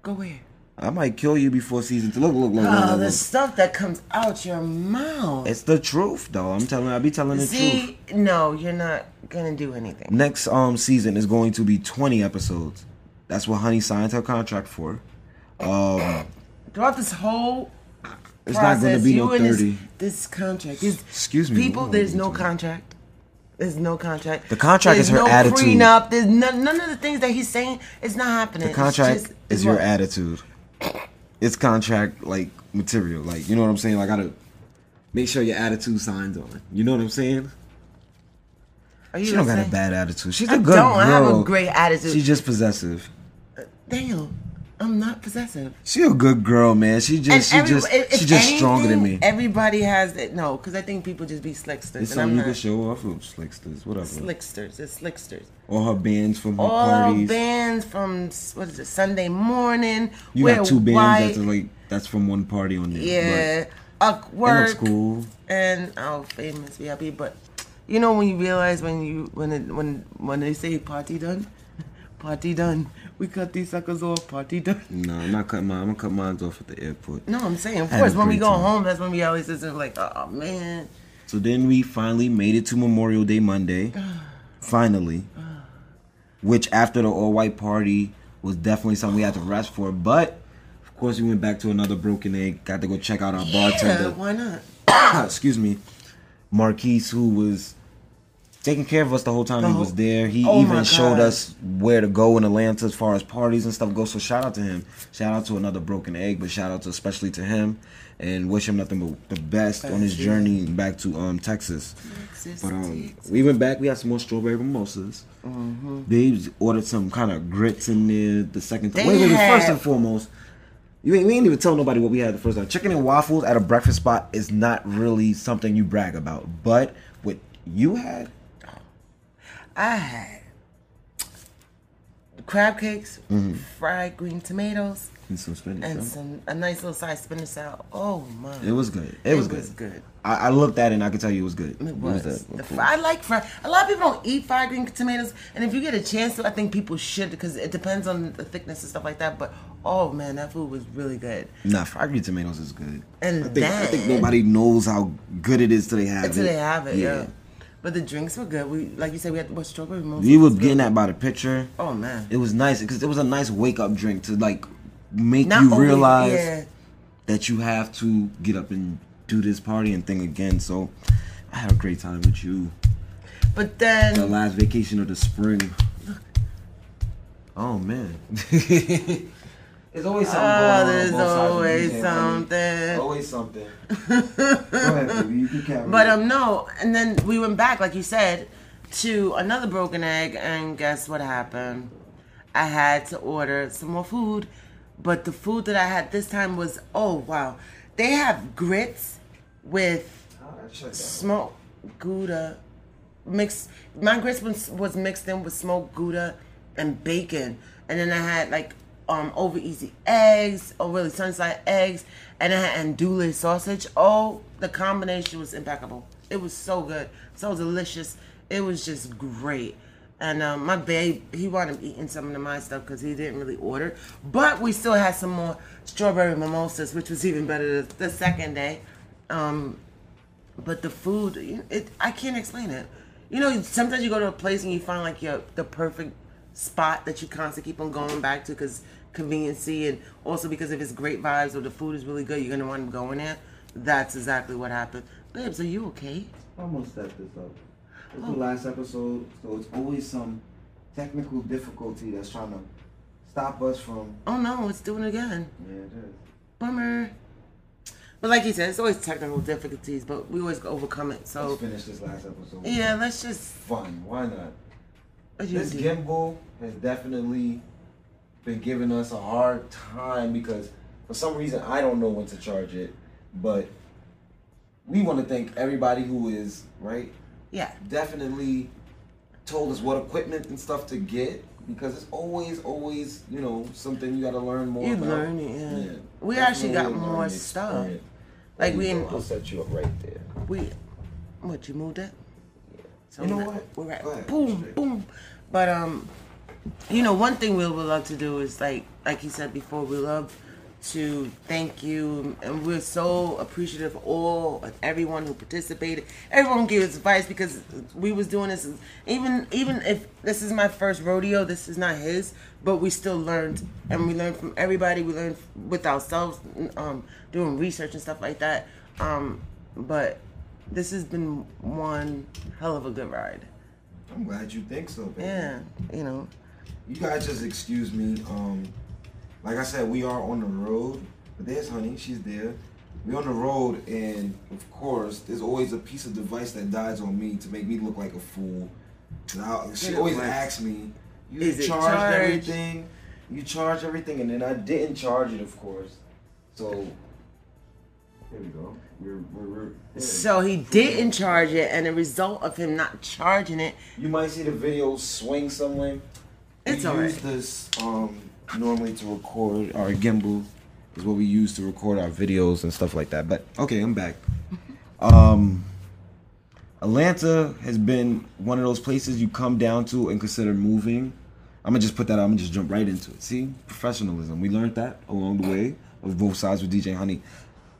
Go where. I might kill you before season two. Look, look, look, look, Oh, look, the stuff that comes out your mouth. It's the truth, though. I'm telling. I be telling the truth. See, no, you're not gonna do anything. Next um season is going to be 20 episodes. That's what Honey signed her contract for. Um, Throughout this whole it's not going to be no 30. This, this contract. Excuse me, People, there's no contract. There's no contract. The contract there's is her no attitude. Prenup. There's none, none of the things that he's saying. It's not happening. the contract just, is your what- attitude. It's contract like material. Like you know what I'm saying. Like I gotta make sure your attitude signs on. it. You know what I'm saying? Are you She don't got a bad attitude. She's a I good don't. girl. Have a great attitude. She's just possessive. Daniel, I'm not possessive. She a good girl, man. She just she every- just if- she just stronger than me. Everybody has it. No, because I think people just be slicksters. It's something you not. can show off of slicksters, whatever. Slicksters. It's slicksters. All her bands from her All parties. bands from what is it? Sunday morning. you got two bands white, that's like that's from one party on there. Yeah. But work. it looks cool. and oh famous VIP but you know when you realize when you when it when when they say party done party done we cut these suckers off party done No, I'm not cutting mine. I'm gonna cut mine off at the airport. no i'm saying of course when we go time. home that's when we always just like oh man So then we finally made it to Memorial Day Monday. finally. Which after the all white party was definitely something we had to rest for. But of course we went back to another broken egg. Got to go check out our yeah, bartender. why not excuse me, Marquise, who was taking care of us the whole time The he whole- was there. He Oh even showed us where to go in Atlanta as far as parties and stuff go. So shout out to him. Shout out to another broken egg, but shout out to especially to him and wish him nothing but the best on his journey back to um Texas. But um, we went back. We had some more strawberry mimosas. Mm-hmm. They ordered some kind of grits in there. The second time, wait, wait, wait, first and foremost, you ain't, we ain't even tell nobody what we had the first time. Chicken and waffles at a breakfast spot is not really something you brag about. But what you had, i had crab cakes Mm-hmm. fried green tomatoes and some spinach. and huh? some a nice little side spinach salad oh my It was good. It, was good. It was good I, I looked at it and I could tell you it was good. It was. that- The I like fried. A lot of people don't eat fried green tomatoes, and if you get a chance to, I think people should because it depends on the thickness and stuff like that. But oh man, that food was really good. Nah, fried green tomatoes is good. And I think, I think nobody knows how good it is till they have Until it. they have it, yeah. But the drinks were good. We like you said, we had what strawberry mimosas. We were getting that by the picture. Oh man, It was nice because it was a nice wake up drink to like make Not you only- realize yeah. that you have to get up and do this party and thing again. So I had a great time with you. But then The last vacation of the spring. Oh man. There's always something going oh, there's on both sides of always something. Always something. Go ahead, baby. You can carry But um no, and then we went back, like you said, to another broken egg, and guess what happened? I had to order some more food, but the food that I had this time was oh wow, they have grits with smoked gouda mixed. My grits was, was mixed in with smoked gouda and bacon, and then I had like um over easy eggs, or really sunside eggs, and I had andouille sausage. Oh, the combination was impeccable. It was so good, so delicious. It was just great. And um, my babe, he wanted eating some of my stuff because he didn't really order. But we still had some more strawberry mimosas, which was even better the, the second day. Um, but the food, it I can't explain it. You know, sometimes you go to a place and you find like your the perfect spot that you constantly keep on going back to because conveniency and also because if it's great vibes or the food is really good, you're gonna want to go in there. That's exactly what happened. Babes, are you okay? I'm gonna this up. It's the oh. last episode, so it's always some technical difficulty that's trying to stop us from. Oh no, it's doing it again. Yeah, it is. Bummer. But like you said, it's always technical difficulties, but we always overcome it. Let's So finish this last episode. yeah, let's just. Fun. Why not? This gimbal has definitely been giving us a hard time because for some reason I don't know when to charge it, but we want to thank everybody who is right Yeah. definitely told us what equipment and stuff to get because it's always, always, you know, something you got to learn more You about. learn it, yeah. We actually got more stuff. experience. Like There we you in- go. I'll set you up right there. We, what you moved it? So You know we're- what? We're at Go ahead. boom, boom. But um, you know, one thing we would love to do is like, like you said before, we love to thank you, and we're so appreciative of all of everyone who participated, everyone gave us advice because we was doing this. Even even if this is my first rodeo, this is not his, but we still learned, and we learned from everybody. We learned with ourselves, um, doing research and stuff like that. Um, but this has been one hell of a good ride. I'm glad you think so, baby. Yeah, you know. You guys just excuse me. Um, like I said, we are on the road, but there's Honey. She's there. We're on the road, and of course, there's always a piece of device that dies on me to make me look like a fool. I- she always asks me, "You charged charged? everything? You charged everything?" And then I didn't charge it, of course. So here we go. We're, we're, we're yeah. So he didn't charge it, and the result of him not charging it, You might see the video swing somewhere. It's we use this um, normally to record our gimbal is what we use to record our videos and stuff like that. But okay, I'm back. Um, Atlanta has been one of those places you come down to and consider moving. I'm gonna just put that. out. I'm gonna just jump right into it. See, professionalism. We learned that along the way of both sides with DJ Honey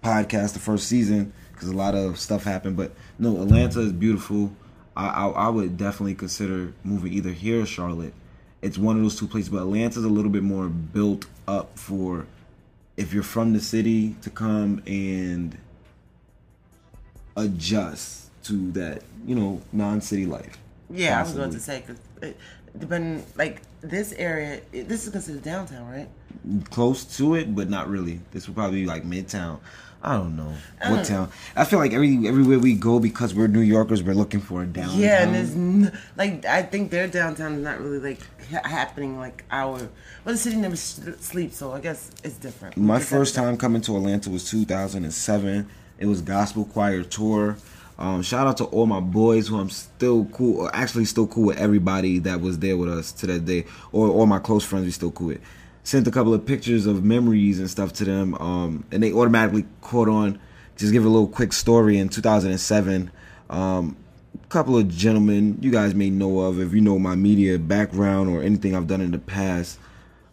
podcast the first season because a lot of stuff happened. But no, Atlanta is beautiful. I, I I would definitely consider moving either here or Charlotte. It's one of those two places, but Atlanta's a little bit more built up for if you're from the city to come and adjust to that, you know, non-city life. yeah, I was about to say because depending like this area, this is considered downtown, right? close to it, but not really. This would probably be like midtown. I don't know I what don't- town. I feel like every everywhere we go because we're New Yorkers, we're looking for a downtown. Yeah, and there's n- like I think their downtown is not really like ha- happening like our. Well, the city never s- sleeps, so I guess it's different. My have first time coming to Atlanta was 2007. It was gospel choir tour. Um, shout out to all my boys who I'm still cool, or actually still cool with everybody that was there with us to that day, or all my close friends we still cool with. Sent a couple of pictures of memories and stuff to them, um, and they automatically caught on. Just give a little quick story. In 2007, um, a couple of gentlemen you guys may know of if you know my media background or anything I've done in the past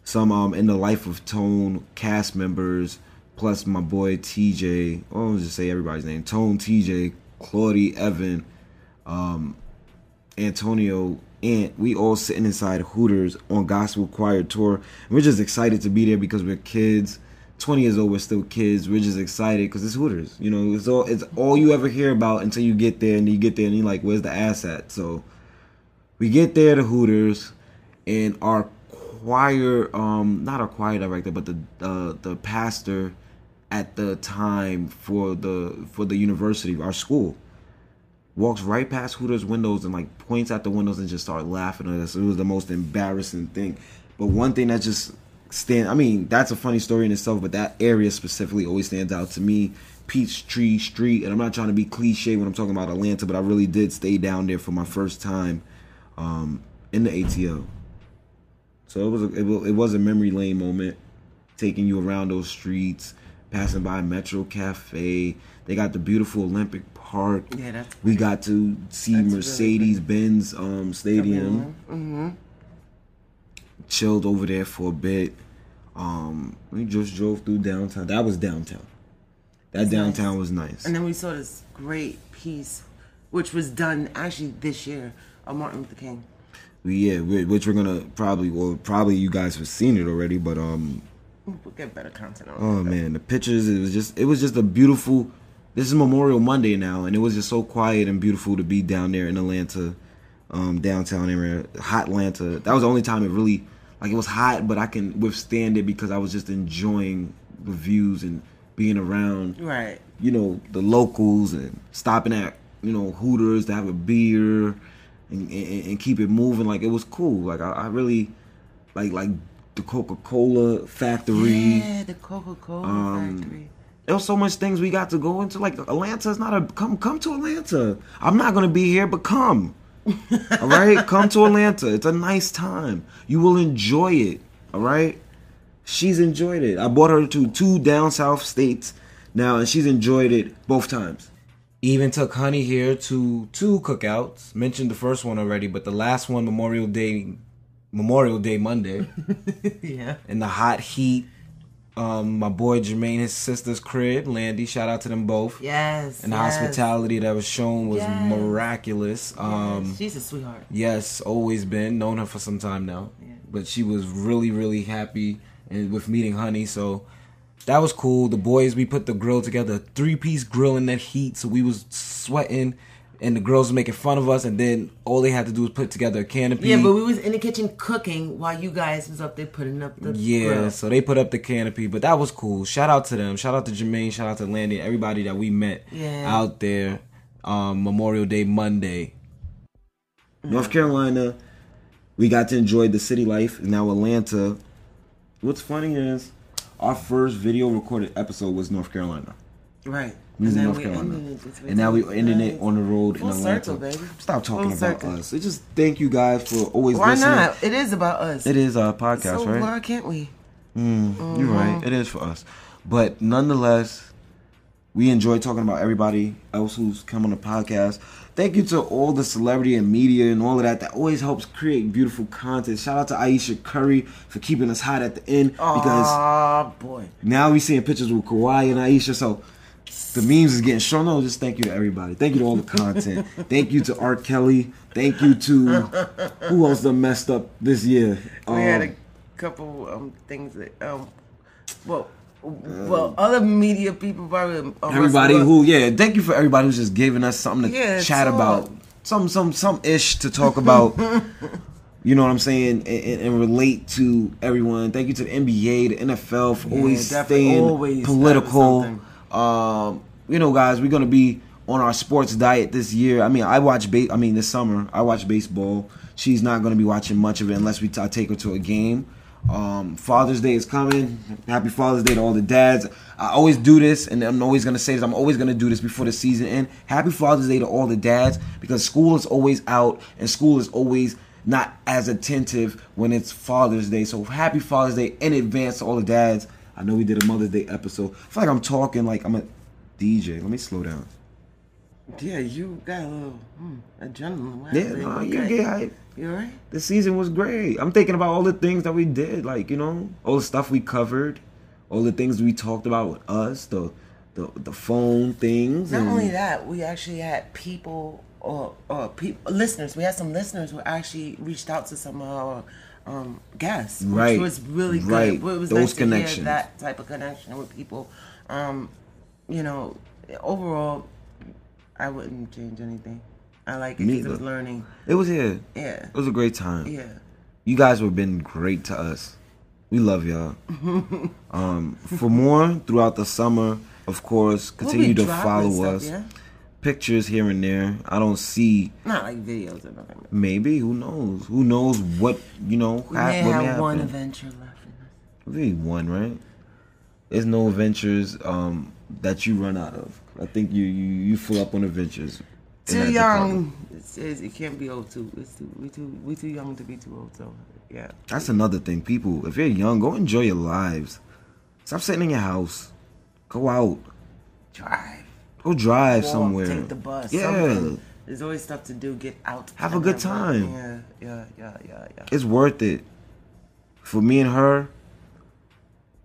some um in the life of tone cast members plus my boy tj oh, i'll just say everybody's name tone tj claudie evan um antonio and we all sitting inside hooters on gospel choir tour. We're just excited to be there because we're kids. 20 years old we're still kids. We're just excited because it's hooters you know? It's all it's all you ever hear about until you get there and you get there and you're like where's the ass at? So we get there to Hooters, and our choir, um, not our choir director, but the uh, the pastor at the time for the for the university, our school, walks right past Hooters windows and like points at the windows and just start laughing at us. It was the most embarrassing thing. But one thing that just stand, I mean, that's a funny story in itself, but that area specifically always stands out to me. Peachtree Street, and I'm not trying to be cliche when I'm talking about Atlanta, but I really did stay down there for my first time um, in the ATL. So it was a, it was a memory lane moment, taking you around those streets, passing by Metro Cafe. They got the beautiful Olympic Park. Yeah, that's We got to see That's really Mercedes Benz um, Stadium. Mm-hmm. Chilled over there for a bit. Um, we just drove through downtown. That was downtown. That downtown was nice. And then we saw this great piece, which was done actually this year of Martin Luther King. Yeah, which we're gonna probably, well, probably you guys have seen it already, but um, We'll get better content on Oh man, the pictures it was just it was just a beautiful this is Memorial Monday now and it was just so quiet and beautiful to be down there in Atlanta, um, downtown area. Hot Atlanta. That was the only time it really like it was hot, but I can withstand it because I was just enjoying the views and being around Right. you know, the locals and stopping at, you know, Hooters to have a beer and, and, and keep it moving. Like it was cool. Like I, I really like like the Coca Cola factory. Yeah, the Coca Cola Um, factory. There was so much things we got to go into. Like Atlanta is not a come come to Atlanta. I'm not gonna be here, but come. all right, come to Atlanta. It's a nice time. You will enjoy it. All right. She's enjoyed it. I brought her to two down south states now, and she's enjoyed it both times. Even took Honey here to two cookouts. Mentioned the first one already, but the last one, Memorial Day, Memorial Day Monday Yeah. in the hot heat. Um, my boy Jermaine, his sister's crib, Landy. Shout out to them both. Yes. And the yes, hospitality that was shown was Yes. miraculous. Um, yes. She's a sweetheart. yes, always been known her for some time now, Yeah. but she was really, really happy and with meeting Honey. So that was cool. The boys, we put the grill together, three piece grill in that heat, so we was sweating. And the girls were making fun of us, and then all they had to do was put together a canopy. Yeah, but we was in the kitchen cooking while you guys was up there putting up the Yeah, grill. so they put up the canopy, but that was cool. Shout out to them. Shout out to Jermaine. Shout out to Landy. Everybody that we met Yeah. out there um, Memorial Day Monday. North Carolina, we got to enjoy the city life. Now Atlanta. What's funny is our first video recorded episode was North Carolina. Right. In North Carolina. ended it this week. And now we are ending it on the road Full in Atlanta. circle, baby. Stop talking Full about circle. us. It just thank you guys for always Why listening. not? It is about us. It is our podcast, so right? why can't we? Mm, You're right. It is for us. But nonetheless, we enjoy talking about everybody else who's come on the podcast. Thank you to all the celebrity and media and all of that that always helps create beautiful content. Shout out to Ayesha Curry for keeping us hot at the end because Oh boy. now we're seeing pictures with Kawhi and Ayesha. So the memes is getting shown. No, just thank you to everybody. Thank you to all the content. thank you to R. Kelly. Thank you to who else done messed up this year. We had Um, a couple um things that um well well other media people probably um, everybody who yeah thank you for everybody who's just giving us something to Yeah, chat talk. about some some some ish to talk about you know what i'm saying and, and, and relate to everyone thank you to the nba the nfl for Yeah, always staying always political um you know guys we're gonna be on our sports diet this year i mean i watch ba- i mean this summer i watch baseball she's not gonna be watching much of it unless we t- I take her to a game um, Father's Day is coming. Happy Father's Day to all the dads. I always do this, and I'm always gonna say this. I'm always gonna do this before the season end. Happy Father's Day to all the dads because school is always out, and school is always not as attentive when it's Father's Day. So happy Father's Day in advance to all the dads. I know we did a Mother's Day episode. I feel like I'm talking like I'm a DJ. Let me slow down. Yeah, you got a little hmm, adrenaline. Yeah, no, okay? get hype. You alright? the season was great. I'm thinking about all the things that we did, like you know, all the stuff we covered, all the things we talked about with us, the the the phone things. Not only that, we actually had people uh, uh, or or people listeners. We had some listeners who actually reached out to some of our um, guests, which Right. was really good. Right. It was Those nice to connections. hear that type of connection with people. Um, you know, overall, I wouldn't change anything. I like it because it was learning. it was here. Yeah, It was a great time. yeah. You guys have been great to us. We love y'all. um, for more throughout the summer, of course, We'll continue to dropping follow stuff, us. Yeah? Pictures here and there. I don't see. Not like videos or nothing. Maybe who knows? Who knows what you know? We hap- may what have one happen. adventure left. Maybe one, right? There's no adventures um, that you run out of. I think you you, you full up on adventures. Too young. It says it can't be old too. It's too we too we too young to be too old. So yeah. That's another thing. People, if you're young, go enjoy your lives. Stop sitting in your house. Go out. Drive. Go drive Walk, somewhere. Take the bus. Yeah. something. There's always stuff to do. Get out. Have a good time. Yeah, yeah, yeah, yeah, yeah. It's worth it. For me and her,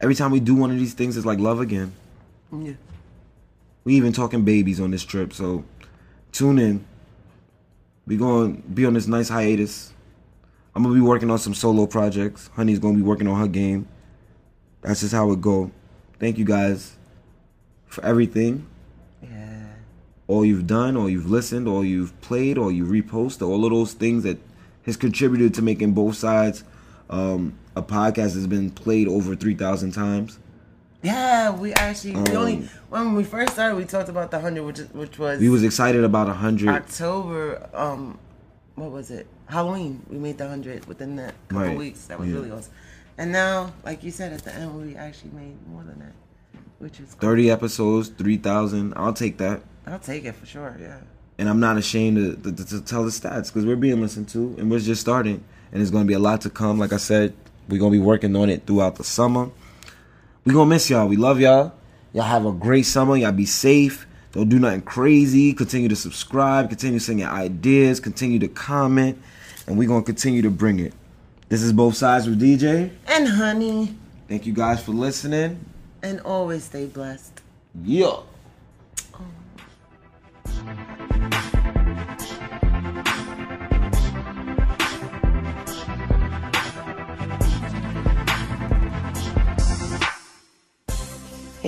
every time we do one of these things, it's like love again. yeah. We even talking babies on this trip, so tune in. We gonna be on this nice hiatus. I'm gonna be working on some solo projects. Honey's gonna be working on her game. That's just how it go. Thank you guys for everything. All you've done, all you've listened, all you've played, all you reposted, all of those things that has contributed to making both sides um, a podcast has been played over three thousand times. Yeah, we actually we only Um, when we first started we talked about the hundred, which which was We was excited about a hundred. October. Um, what was it? Halloween. We made the hundred within that couple Right, weeks. That was yeah. really awesome. And now, like you said at the end, we actually made more than that, which is cool. 30 episodes, 3,000. I'll take that. I'll take it for sure. Yeah. And I'm not ashamed to, to, to tell the stats because we're being listened to and we're just starting. And there's going to be a lot to come. Like I said, we're going to be working on it throughout the summer. We're going to miss y'all. We love y'all. Y'all have a great summer. Y'all be safe. Don't do nothing crazy. Continue to subscribe. Continue sending your ideas. Continue to comment. And we're going to continue to bring it. This is Both Sides with DJ. And honey, Thank you guys for listening. and always stay blessed. Yeah.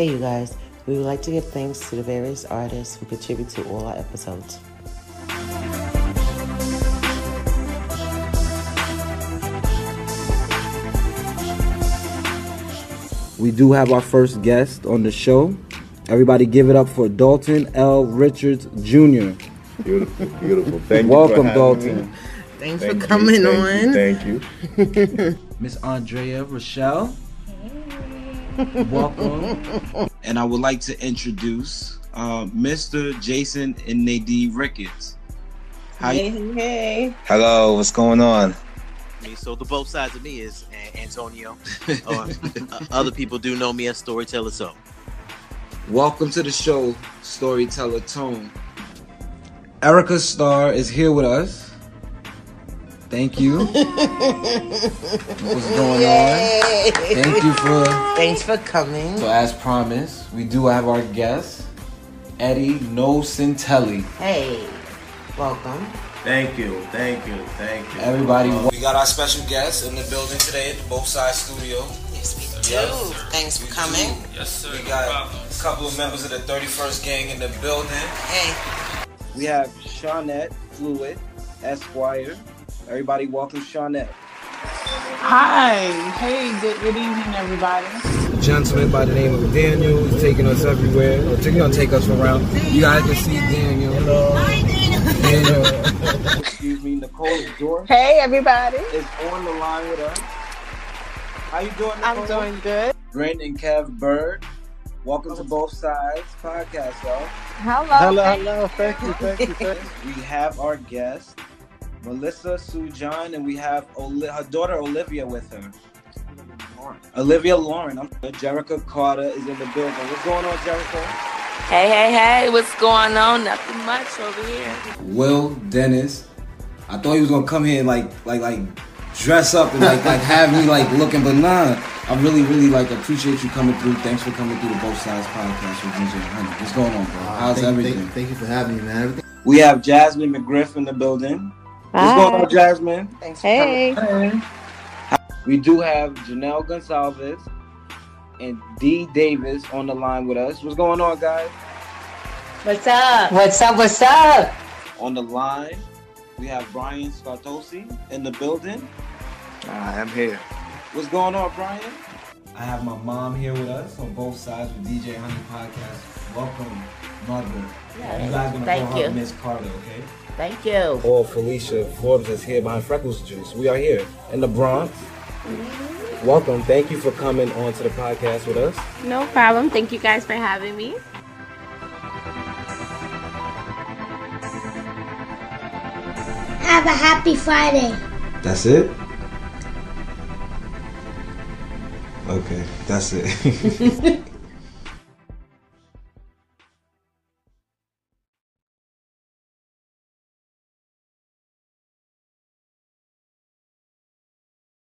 Hey, you guys. We would like to give thanks to the various artists who contribute to all our episodes. We do have our first guest on the show. Everybody give it up for Dalton L. Richards Jr. Beautiful, beautiful. Thank you. Welcome, for Dalton. me. Thanks Thank for you, coming thank you, on. Thank you. Miss Andrea Rochelle. Welcome. and I would like to introduce uh, Mr. Jason and Nadine Ricketts. How you- hey. Hello, what's going on? me. So the both sides of me is Antonio. or, uh, other people do know me as Storyteller So. Welcome to the show, Storyteller Tone. Erica Starr is here with us. Thank you. What's going on? Thank you for. Thanks for coming. So, as promised, we do have our guest, Eddie No Nocentelli. Hey, welcome. Thank you, thank you, thank you. Everybody, we got our special guest in the building today at the Both Sides Studio. Yes, we do. Thanks for coming. Yes, sir. We got a couple of members of the 31st gang in the building. Hey, We have Shawnette Fluid, Esquire. Everybody, welcome Shawnette. Hi. Hey, good, good evening, everybody. Gentleman by the name of Daniel is taking us everywhere. Or he's gonna take us around. You guys can see Daniel. Hello. Daniel. Excuse me, Nicole Dorf Hey, everybody. is on the line with us. How you doing, Nicole? I'm doing good. Brent and Kev Bird. Welcome to Both Sides podcast, y'all. Hello. hello, thank you, thank you, thank you. We have our guest, Melissa Sue John, and we have Oli- her daughter Olivia with her. Olivia Lauren. I'm Jerica Carter is in the building. What's going on, Jerica? Hey, hey, hey, what's going on? Nothing much over here. Will Dennis. I thought he was gonna come here and like like like dress up and like like have me like looking, but nah. I really, really like appreciate you coming through. Thanks for coming through the Both Sides podcast with DJ Honey. What's going on, bro? How's thank, everything? Thank, thank you for having me, man. Everything. We have Jasmine McGriff in the building. What's going on, Jasmine? thanks for coming. We do have Janelle Gonzalez and D Davis on the line with us. What's going on, guys? What's up? What's up? What's up? On the line, we have Brian Scartosi in the building. I am here. What's going on, Brian? I have my mom here with us on both sides with DJ Honey Podcast. Welcome, mother. you guys gonna thank call her. Miss Carter, okay? Thank you. Or Felicia Forbes is here behind Freckles Juice. We are here in the Bronx. Welcome. Thank you for coming on to the podcast with us. No problem. Thank you guys for having me. Have a happy Friday. That's it? Okay, that's it.